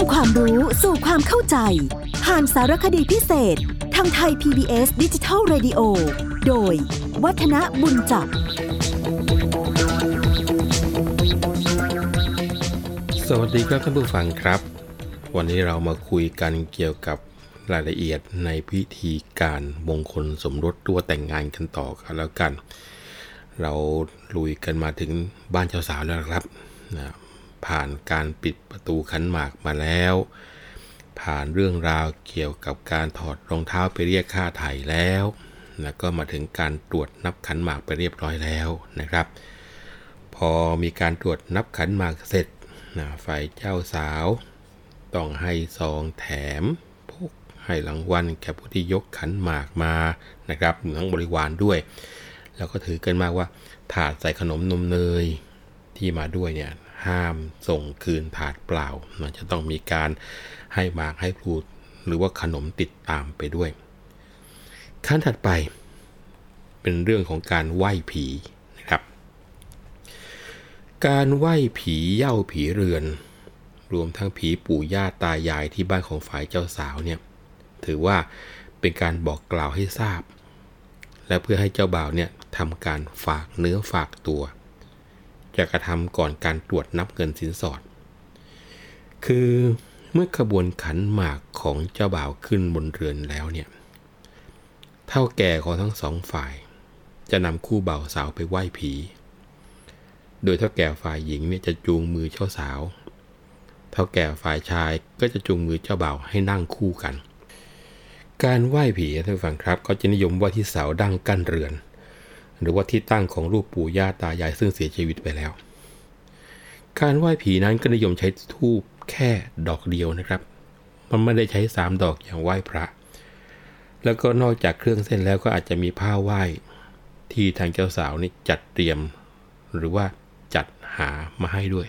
ำความรู้สู่ความเข้าใจ ผ่านสารคดีพิเศษ ทางไทย PBS ดิจิทัล Radio โดย วัฒนบุญจับ สวัสดีครับท่านผู้ฟังครับ วันนี้เรามาคุยกันเกี่ยวกับรายละเอียดในพิธีการมงคลสมรสตัวแต่งงานกันต่อกันแล้วกัน เราลุยกันมาถึงบ้านเจ้าสาวแล้วครับนะ ผ่านการปิดประตูขันหมากมาแล้ว ผ่านเรื่องราวเกี่ยวกับการถอดรองเท้าไปเรียกค่าไถ่แล้วแล้วก็มาถึงการตรวจนับขันหมากไปเรียบร้อยแล้วนะครับ พอมีการตรวจนับขันหมากเสร็จนะฝ่ายเจ้าสาว ต้องให้ซองแถมพวกให้รางวัลแก่ผู้ที่ยกขันหมากมานะครับทั้งบริวารด้วย แล้วก็ถือกันมากว่าถาดใส่ขนมนมเนยที่มาด้วยเนี่ย ห้ามส่งคืนถาดเปล่ามันจะต้องมีการให้หมากให้พลูหรือว่าขนมติดตามไปด้วย ขั้นถัดไปเป็นเรื่องของการไหว้ผีนะครับ การไหว้ผีเย่าผีเรือน รวมทั้งผีปู่ย่าตายายที่บ้านของฝ่ายเจ้าสาวเนี่ยถือว่าเป็นการบอกกล่าวให้ทราบ และเพื่อให้เจ้าบ่าวเนี่ยทำการฝากเนื้อฝากตัว จะกระทำก่อนการตรวจนับเงินสินสอด คือเมื่อขบวนขันหมากของเจ้าบ่าวขึ้นบนเรือนแล้วเนี่ย เท่าแก่ของทั้งสองฝ่าย จะนำคู่บ่าวสาวไปไหว้ผี โดยเท่าแก่ฝ่ายหญิงเนี่ยจะจูงมือเจ้าสาว เท่าแก่ฝ่ายชายก็จะจูงมือเจ้าบ่าวให้นั่งคู่กัน การไหว้ผีท่านฟังครับเขาจะนิยมไหว้ที่เสาดั้งกั้นเรือน หรือว่าที่ตั้งของรูปปู่ย่าตายายซึ่งเสียชีวิตไปแล้ว การไหว้ผีนั้นก็นิยมใช้ทูบแค่ดอกเดียวนะครับ มันไม่ได้ใช้สามดอกอย่างไหว้พระ แล้วก็นอกจากเครื่องเส้นแล้วก็อาจจะมีผ้าไหว้ที่ทางเจ้าสาวนี่จัดเตรียม หรือว่าจัดหามาให้ด้วย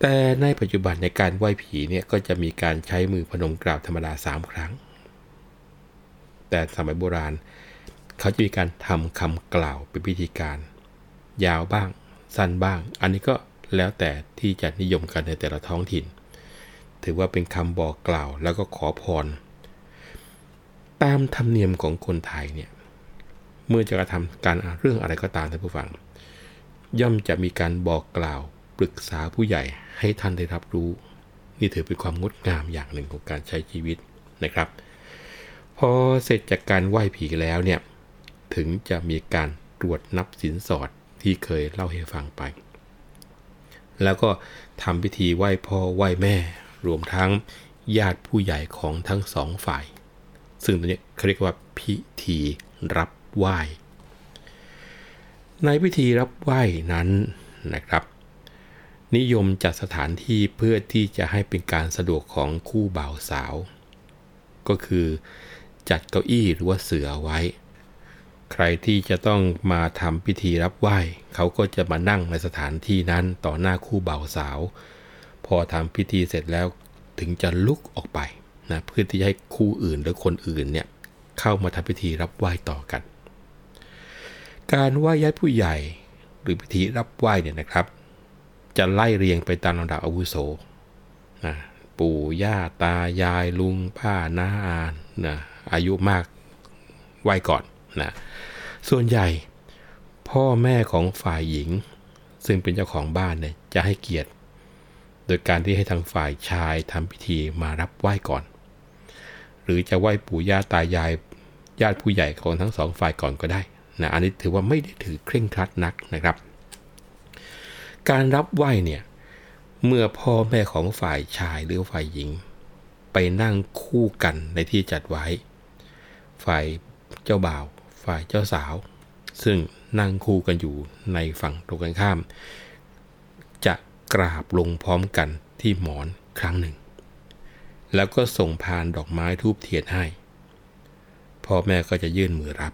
แต่ในปัจจุบันในการไหว้ผีเนี่ยก็จะมีการใช้มือพนมกราบธรรมดาสามครั้ง แต่สมัยโบราณ เขาจะมีการทำคำกล่าวเป็นพิธีการ ยาวบ้าง สั้นบ้าง อันนี้ก็แล้วแต่ที่จะนิยมกันในแต่ละท้องถิ่น ถือว่าเป็นคำบอกกล่าวแล้วก็ขอพร ตามธรรมเนียมของคนไทยเนี่ย เมื่อจะกระทำการเรื่องอะไรก็ตามท่านผู้ฟัง ย่อมจะมีการบอกกล่าวปรึกษาผู้ใหญ่ให้ท่านได้รับรู้ นี่ถือเป็นความงดงามอย่างหนึ่งของการใช้ชีวิตนะครับ พอเสร็จจากการไหว้ผีแล้วเนี่ย ถึงจะมีการตรวจนับสินสอดที่เคยเล่าให้ฟังไป แล้วก็ทำพิธีไหว้พ่อไหว้แม่ รวมทั้งญาติผู้ใหญ่ของทั้งสองฝ่าย ซึ่งตัวนี้เขาเรียกว่าพิธีรับไหว้ ในพิธีรับไหว้นั้นนะครับ นิยมจัดสถานที่เพื่อที่จะให้เป็นการสะดวกของคู่บ่าวสาว ก็คือจัดเก้าอี้หรือว่าเสือไว้ ใครที่จะต้องมาทำพิธีรับไหว้เขาก็จะมานั่งในสถานที่นั้นต่อหน้าคู่บ่าวสาว พอทำพิธีเสร็จแล้วถึงจะลุกออกไปนะเพื่อที่จะให้คู่อื่นหรือคนอื่นเนี่ยเข้ามาทำพิธีรับไหว้ต่อกัน การไหว้ญาติผู้ใหญ่หรือพิธีรับไหว้เนี่ยนะครับ จะไล่เรียงไปตามลำดับอาวุโสนะปู่ย่าตายายลุงป้าน้าอานะอายุมากไหว้ก่อนนะ ส่วนใหญ่ พ่อแม่ของฝ่ายหญิง ซึ่งเป็นเจ้าของบ้านเนี่ยจะให้เกียรติ โดยการที่ให้ทางฝ่ายชายทำพิธีมารับไหว้ก่อน หรือจะไหว้ปู่ย่าตายายญาติผู้ใหญ่ของทั้งสองฝ่ายก่อนก็ได้นะอันนี้ถือว่าไม่ได้ถือเคร่งครัดนักนะครับ การรับไหว้เนี่ยเมื่อพ่อแม่ของฝ่ายชายหรือฝ่ายหญิง ไปนั่งคู่กันในที่จัดไว้ ฝ่ายเจ้าบ่าว ฝ่ายเจ้าสาว ซึ่งนั่งคู่กันอยู่ในฝั่งตรงกันข้าม จะกราบลงพร้อมกันที่หมอนครั้งหนึ่ง แล้วก็ส่งพานดอกไม้ทูบเทียนให้ พ่อแม่ก็จะยื่นมือรับ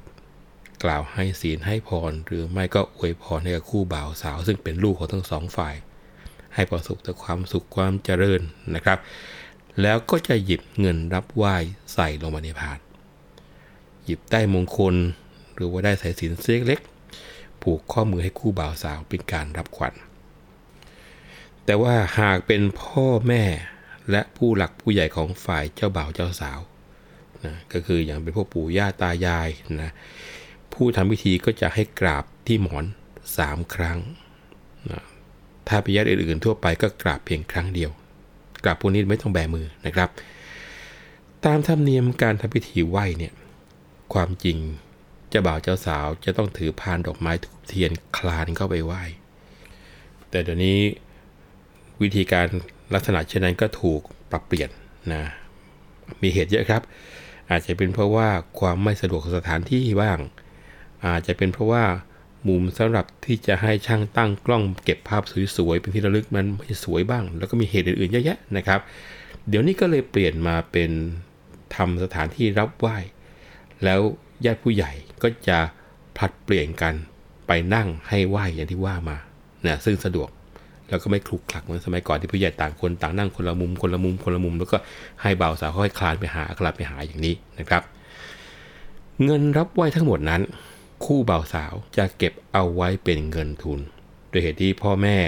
กล่าวให้ศีลให้พร หรือไม่ก็อวยพรให้กับคู่บ่าวสาว ซึ่งเป็นลูกของทั้งสองฝ่าย ให้ประสบแต่ความสุขความเจริญนะครับ แล้วก็จะหยิบเงินรับไหว้ใส่ลงมาในพาน หยิบได้มงคล หรือว่าได้สายสินเสียเล็ก ผูกข้อมือให้คู่บ่าวสาวเป็นการรับขวัญ แต่ว่าหากเป็นพ่อแม่และผู้หลักผู้ใหญ่ของฝ่ายเจ้าบ่าวเจ้าสาวนะก็คืออย่างเป็นพวกปู่ย่าตายายนะผู้ทำพิธีก็จะให้กราบที่หมอน 3 ครั้งนะถ้าเป็นญาติอื่นๆทั่วไปก็กราบเพียงครั้งเดียว กราบพวกนี้ไม่ต้องแบมือนะครับ ตามธรรมเนียมการทำพิธีไหว้เนี่ย ความจริง เจ้าบ่าวเจ้าสาวจะต้องถือพานดอกไม้ทูบเทียนคลานเข้าไปไหว้ แต่เดี๋ยวนี้วิธีการลักษณะเช่นนั้นก็ถูกปรับเปลี่ยนนะ มีเหตุเยอะครับ อาจจะเป็นเพราะว่าความไม่สะดวกสถานที่บ้าง อาจจะเป็นเพราะว่ามุมสำหรับที่จะให้ช่างตั้งกล้องเก็บภาพสวยๆเป็นที่ระลึกมันไม่สวยบ้าง แล้วก็มีเหตุอื่นๆเยอะแยะนะครับ เดี๋ยวนี้ก็เลยเปลี่ยนมาเป็นทำสถานที่รับไหว้ แล้วญาติผู้ใหญ่ก็จะผลัดเปลี่ยนกันไปนั่งให้ไหว้อย่างที่ว่ามานะซึ่งสะดวกแล้วก็ไม่คลุกคลักเหมือนสมัยก่อนที่ผู้ใหญ่ต่างคนต่างนั่งคนละมุมคนละมุมคนละมุม แล้วก็ให้บ่าสาวค่อยคลานไปหาคลานไปหาอย่างนี้นะครับ เงินรับไหว้ทั้งหมดนั้น คู่บ่าสาวจะเก็บเอาไว้เป็นเงินทุน โดยเหตุที่พ่อแม่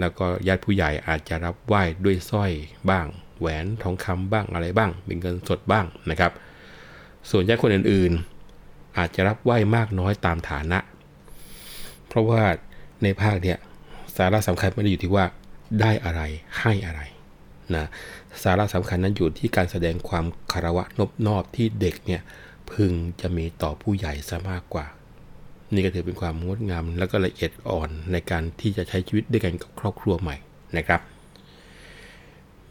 แล้วก็ญาติผู้ใหญ่อาจจะรับไหว้ด้วยสร้อยบ้าง แหวนทองคำบ้างอะไรบ้าง เป็นเงินสดบ้างนะครับ ส่วนญาติคนอื่นๆ อาจจะรับไหว้มากน้อยตามฐานะ เพราะว่าในภาคเนี่ยสาระสำคัญไม่ได้อยู่ที่ว่าได้อะไรให้อะไรนะสาระสำคัญนั้นอยู่ที่การแสดงความคารวะนบนอบที่เด็กเนี่ยพึงจะมีต่อผู้ใหญ่ซะมากกว่า นี่ก็ถือเป็นความงดงามและก็ละเอียดอ่อนในการที่จะใช้ชีวิตด้วยกันกับครอบครัวใหม่นะครับ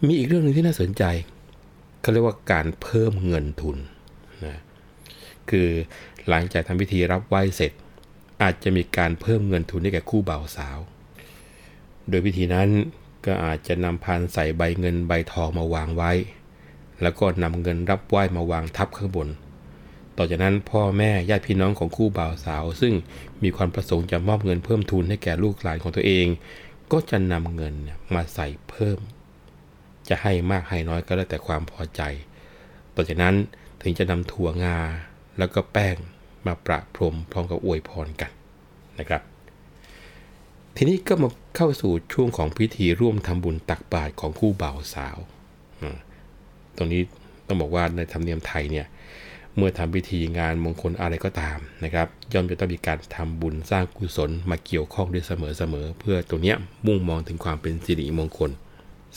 มีอีกเรื่องหนึ่งที่น่าสนใจเขาเรียกว่าการเพิ่มเงินทุน คือหลังจากทำพิธีรับไหว้เสร็จ อาจจะมีการเพิ่มเงินทุนให้แก่คู่บ่าวสาว โดยวิธีนั้นก็อาจจะนำพานใส่ใบเงินใบทองมาวางไว้ แล้วก็นำเงินรับไหว้มาวางทับข้างบน ต่อจากนั้นพ่อแม่ญาติพี่น้องของคู่บ่าวสาว ซึ่งมีความประสงค์จะมอบเงินเพิ่มทุนให้แก่ลูกหลานของตัวเอง ก็จะนำเงินมาใส่เพิ่ม จะให้มากให้น้อยก็แล้วแต่ความพอใจ ต่อจากนั้นถึงจะนำถั่วงา แล้วก็แป้งมาประพรมพร้อมกับอวยพรกันนะครับ ทีนี้ก็มาเข้าสู่ช่วงของพิธีร่วมทำบุญตักบาตรของคู่บ่าวสาว ตรงนี้ต้องบอกว่าในธรรมเนียมไทยเนี่ยเมื่อทำพิธีงานมงคลอะไรก็ตามนะครับ ย่อมจะต้องมีการทำบุญสร้างกุศลมาเกี่ยวข้องด้วยเสมอๆเพื่อตัวเนี้ยมุ่งมองถึงความเป็นสิริมงคล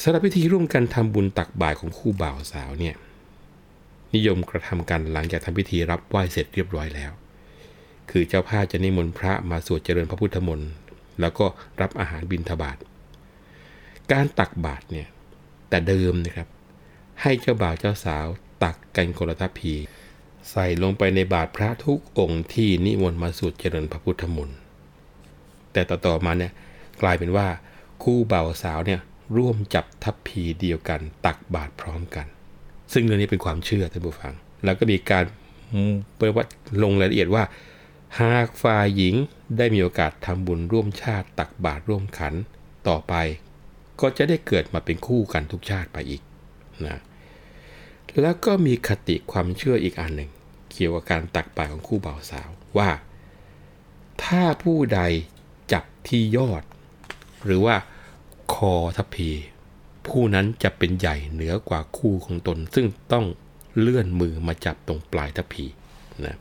สำหรับพิธีร่วมกันทำบุญตักบาตรของคู่บ่าวสาวเนี่ย นิยมกระทำกันหลังจากทำพิธีรับไหว้เสร็จเรียบร้อยแล้ว คือเจ้าภาพจะนิมนต์พระมาสวดเจริญพระพุทธมนต์แล้วก็รับอาหารบิณฑบาตการตักบาตรเนี่ยแต่เดิมนะครับให้เจ้าบ่าวเจ้าสาวตักกันคนละทัพพี ใส่ลงไปในบาตรพระทุกองค์ที่นิมนต์มาสวดเจริญพระพุทธมนต์แต่ต่อๆมาเนี่ยกลายเป็นว่าคู่บ่าวสาวเนี่ยร่วมจับทัพพีเดียวกัน ตักบาตรพร้อมกัน ซึ่งเรื่องนี้เป็นความเชื่อท่านผู้ฟัง แล้วก็มีการเปิดว่าลงรายละเอียดว่า หากฝ่ายหญิงได้มีโอกาสทำบุญร่วมชาติตักบาตรร่วมขันต่อไป ก็จะได้เกิดมาเป็นคู่กันทุกชาติไปอีกนะแล้วก็มีคติความเชื่ออีกอันหนึ่ง เกี่ยวกับการตักบาตรของคู่บ่าวสาวว่า ถ้าผู้ใดจับที่ยอด หรือว่าคอทัพพี ผู้นั้นจะเป็นใหญ่เหนือกว่าคู่ของตน ซึ่งต้องเลื่อนมือมาจับตรงปลายทัพพีนะ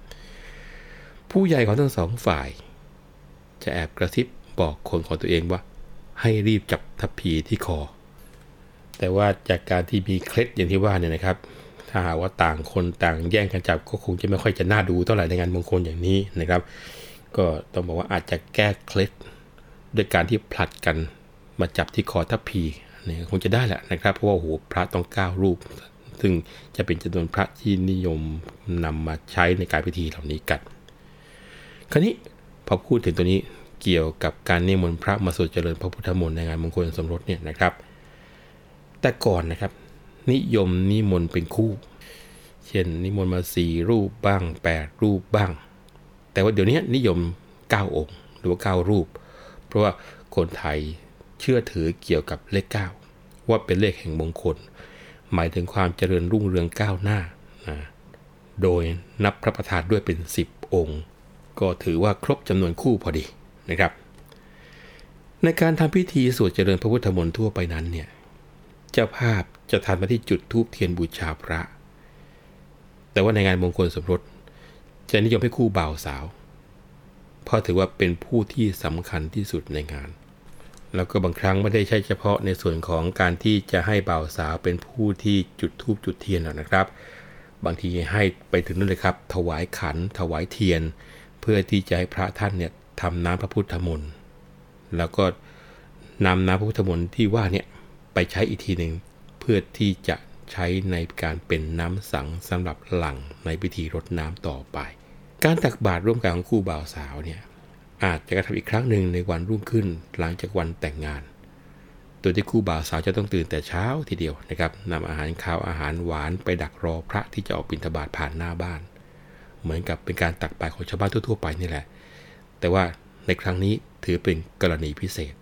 ผู้ใหญ่ของทั้งสองฝ่าย จะแอบกระซิบบอกคนของตัวเองว่า ให้รีบจับทัพพีที่คอ แต่ว่าจากการที่มีเคล็ดอย่างที่ว่าเนี่ยนะครับ ถ้าหากว่าต่างคนต่างแย่งกันจับก็คงจะไม่ค่อยจะน่าดูเท่าไหร่ในงานมงคลอย่างนี้นะครับ ก็ต้องบอกว่าอาจจะแก้เคล็ดด้วยการที่ผลัดกันมาจับที่คอทัพพี นี่คงจะได้แหละนะครับ เพราะว่าโอ้โหพระต้องก้าวรูป ซึ่งจะเป็นจำนวนพระที่นิยมนำมาใช้ในการพิธีเหล่านี้กัน คราวนี้พอพูดถึงตัวนี้เกี่ยวกับการนิมนต์พระมาสวดเจริญพระพุทธมนต์ในงานมงคลสมรสเนี่ยนะครับ แต่ก่อนนะครับ นิยมนิมนต์เป็นคู่ เช่นนิมนต์มาสี่รูปบ้าง 8 รูปบ้าง แต่ว่าเดี๋ยวนี้นิยม 9 องค์ หรือว่า 9 รูป เพราะว่าคนไทย เชื่อถือเกี่ยวกับเลข9ว่าเป็นเลขแห่งมงคล หมายถึงความเจริญรุ่งเรืองก้าวหน้านะโดยนับพระประธานด้วยเป็น 10 องค์ ก็ถือว่าครบจำนวนคู่พอดีนะครับ ในการทำพิธีสวดเจริญพระพุทธมนต์ทั่วไปนั้นเนี่ยเจ้าภาพจะทำมาที่จุดทูบเทียนบูชาพระ แต่ว่าในงานมงคลสมรสจะนิยมให้คู่บ่าวสาว เพราะถือว่าเป็นผู้ที่สำคัญที่สุดในงาน แล้วก็บางครั้งไม่ได้ใช่เฉพาะในส่วนของการที่จะให้บ่าวสาวเป็นผู้ที่จุดทูบจุดเทียนหรอกนะครับ บางทีให้ไปถึงนั่นเลยครับ ถวายขัน ถวายเทียน เพื่อที่จะให้พระท่านเนี่ยทำน้ำพระพุทธมนต์แล้วก็นำน้ำพระพุทธมนต์ที่ว่าเนี่ยไปใช้อีกทีหนึ่งเพื่อที่จะใช้ในการเป็นน้ำสังสำหรับหลังในพิธีรดน้ำต่อไป การตักบาตรร่วมกันของคู่บ่าวสาวเนี่ย อาจจะกระทำอีกครั้งหนึ่งในวันรุ่งขึ้นหลังจากวันแต่งงาน โดยที่คู่บ่าวสาวจะต้องตื่นแต่เช้าทีเดียวนะครับนำอาหารข้าวอาหารหวานไปดักรอพระที่จะออกบิณฑบาตผ่านหน้าบ้าน เหมือนกับเป็นการตักบาตรของชาวบ้านทั่วๆไปนี่แหละ แต่ว่าในครั้งนี้ถือเป็นกรณีพิเศษ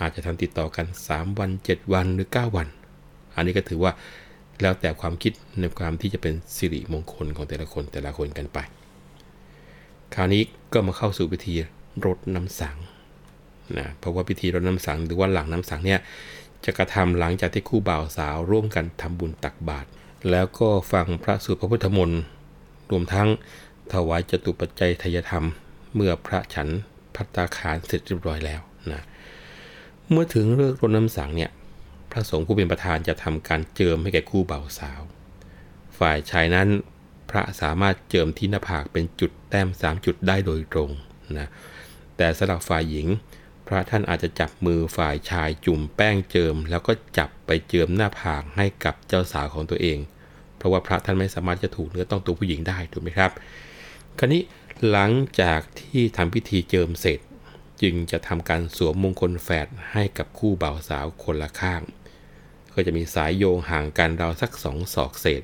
อาจจะทำติดต่อกัน 3 วัน 7 วันหรือ 9 วัน อันนี้ก็ถือว่าแล้วแต่ความคิดในความที่จะเป็นสิริมงคลของแต่ละคนแต่ละคนกันไป คราวนี้ก็มาเข้าสู่พิธีรดน้ำสังนะเพราะว่าพิธีรดน้ำสังหรือว่าหลังน้ำสังเนี่ยจะกระทำหลังจากที่คู่บ่าวสาวร่วมกันทำบุญตักบาตรแล้วก็ฟังพระสูตรพระพุทธมนต์รวมทั้งถวายจตุปัจจัยทยธรรม เมื่อพระฉันพัตตาคารเสร็จเรียบร้อยแล้วนะเมื่อถึงเลิกรดน้ำสังเนี่ยพระสงฆ์ผู้เป็นประธานจะทำการเจิมให้แก่คู่บ่าวสาว ฝ่ายชายนั้น พระสามารถเจิมที่หน้าผากเป็นจุดแต้ม 3 จุดได้โดยตรงนะแต่สำหรับฝ่ายหญิง พระท่านอาจจะจับมือฝ่ายชายจุ่มแป้งเจิม แล้วก็จับไปเจิมหน้าผากให้กับเจ้าสาวของตัวเอง เพราะว่าพระท่านไม่สามารถจะถูกเนื้อต้องตัวผู้หญิงได้ถูกไหมครับ คราวนี้หลังจากที่ทำพิธีเจิมเสร็จ จึงจะทำการสวมมงคลแฝดให้กับคู่บ่าวสาวคนละข้าง ก็จะมีสายโยงห่างกันราวสักสองศอกเศษ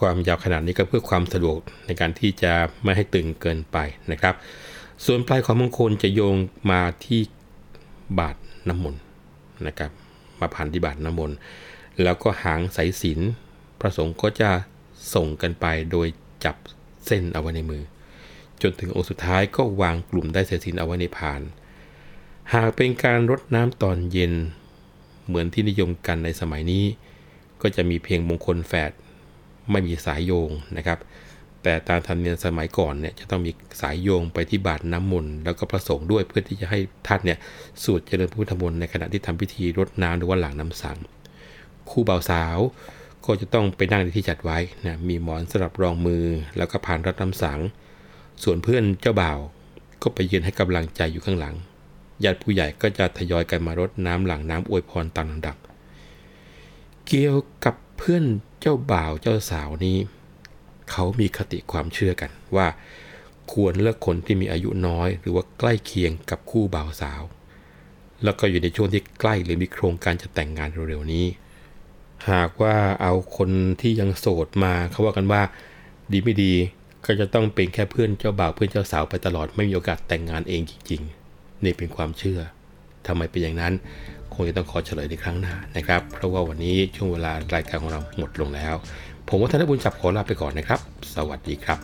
ความยาวขนาดนี้ก็เพื่อความสะดวกในการที่จะไม่ให้ตึงเกินไปนะครับ ส่วนปลายของมงคลจะโยงมาที่บาทน้ำมนต์นะครับ มาผ่านที่บาทน้ำมนต์แล้วก็หางสายสินพระสงฆ์ก็จะส่งกันไปโดยจับเส้นเอาไว้ในมือ จนถึงองค์สุดท้ายก็วางกลุ่มได้สายสินเอาไว้ในพาน หากเป็นการรดน้ำตอนเย็น เหมือนที่นิยมกันในสมัยนี้ ก็จะมีเพียงมงคลแฝด ไม่มีสายโยงนะครับ แต่ตามธรรมเนียมสมัยก่อนเนี่ยจะต้องมีสายโยงไปที่บาทน้ำมนต์แล้วก็พระสงฆ์ด้วยเพื่อที่จะให้ท่านเนี่ยสวดเจริญพุทธมนต์ในขณะที่ทำพิธีรดน้ำหรือว่าหลังน้ำสัง คู่บ่าวสาวก็จะต้องไปนั่งในที่จัดไว้นะมีหมอนสำหรับรองมือ แล้วก็ผ่านรัดน้ำสัง ส่วนเพื่อนเจ้าบ่าวก็ไปยืนให้กำลังใจอยู่ข้างหลังญาติผู้ใหญ่ก็จะทยอยกันมารดน้ำหลังน้ำอวยพรตามลำดับ เกี่ยวกับ พื่อนเจ้าบ่าวเจ้าสาวนี้ เขามีคติความเชื่อกันว่า ควรเลือกคนที่มีอายุน้อย หรือว่าใกล้เคียงกับคู่บ่าวสาว แล้วก็อยู่ในช่วงที่ใกล้หรือมีโครงการจะแต่งงานเร็วๆนี้ หากว่าเอาคนที่ยังโสดมาเขาว่ากันว่า ดีไม่ดีก็จะต้องเป็นแค่เพื่อนเจ้าบ่าวเพื่อนเจ้าสาวไปตลอดไม่มีโอกาสแต่งงานเองจริงๆนี่เป็นความเชื่อ ทำไมเป็นอย่างนั้น คงจะต้องขอเฉลยในครั้งหน้านะครับ เพราะว่าวันนี้ช่วงเวลารายการของเราหมดลงแล้ว ผมว่าท่านบุญจับขอลาไปก่อนนะครับ สวัสดีครับ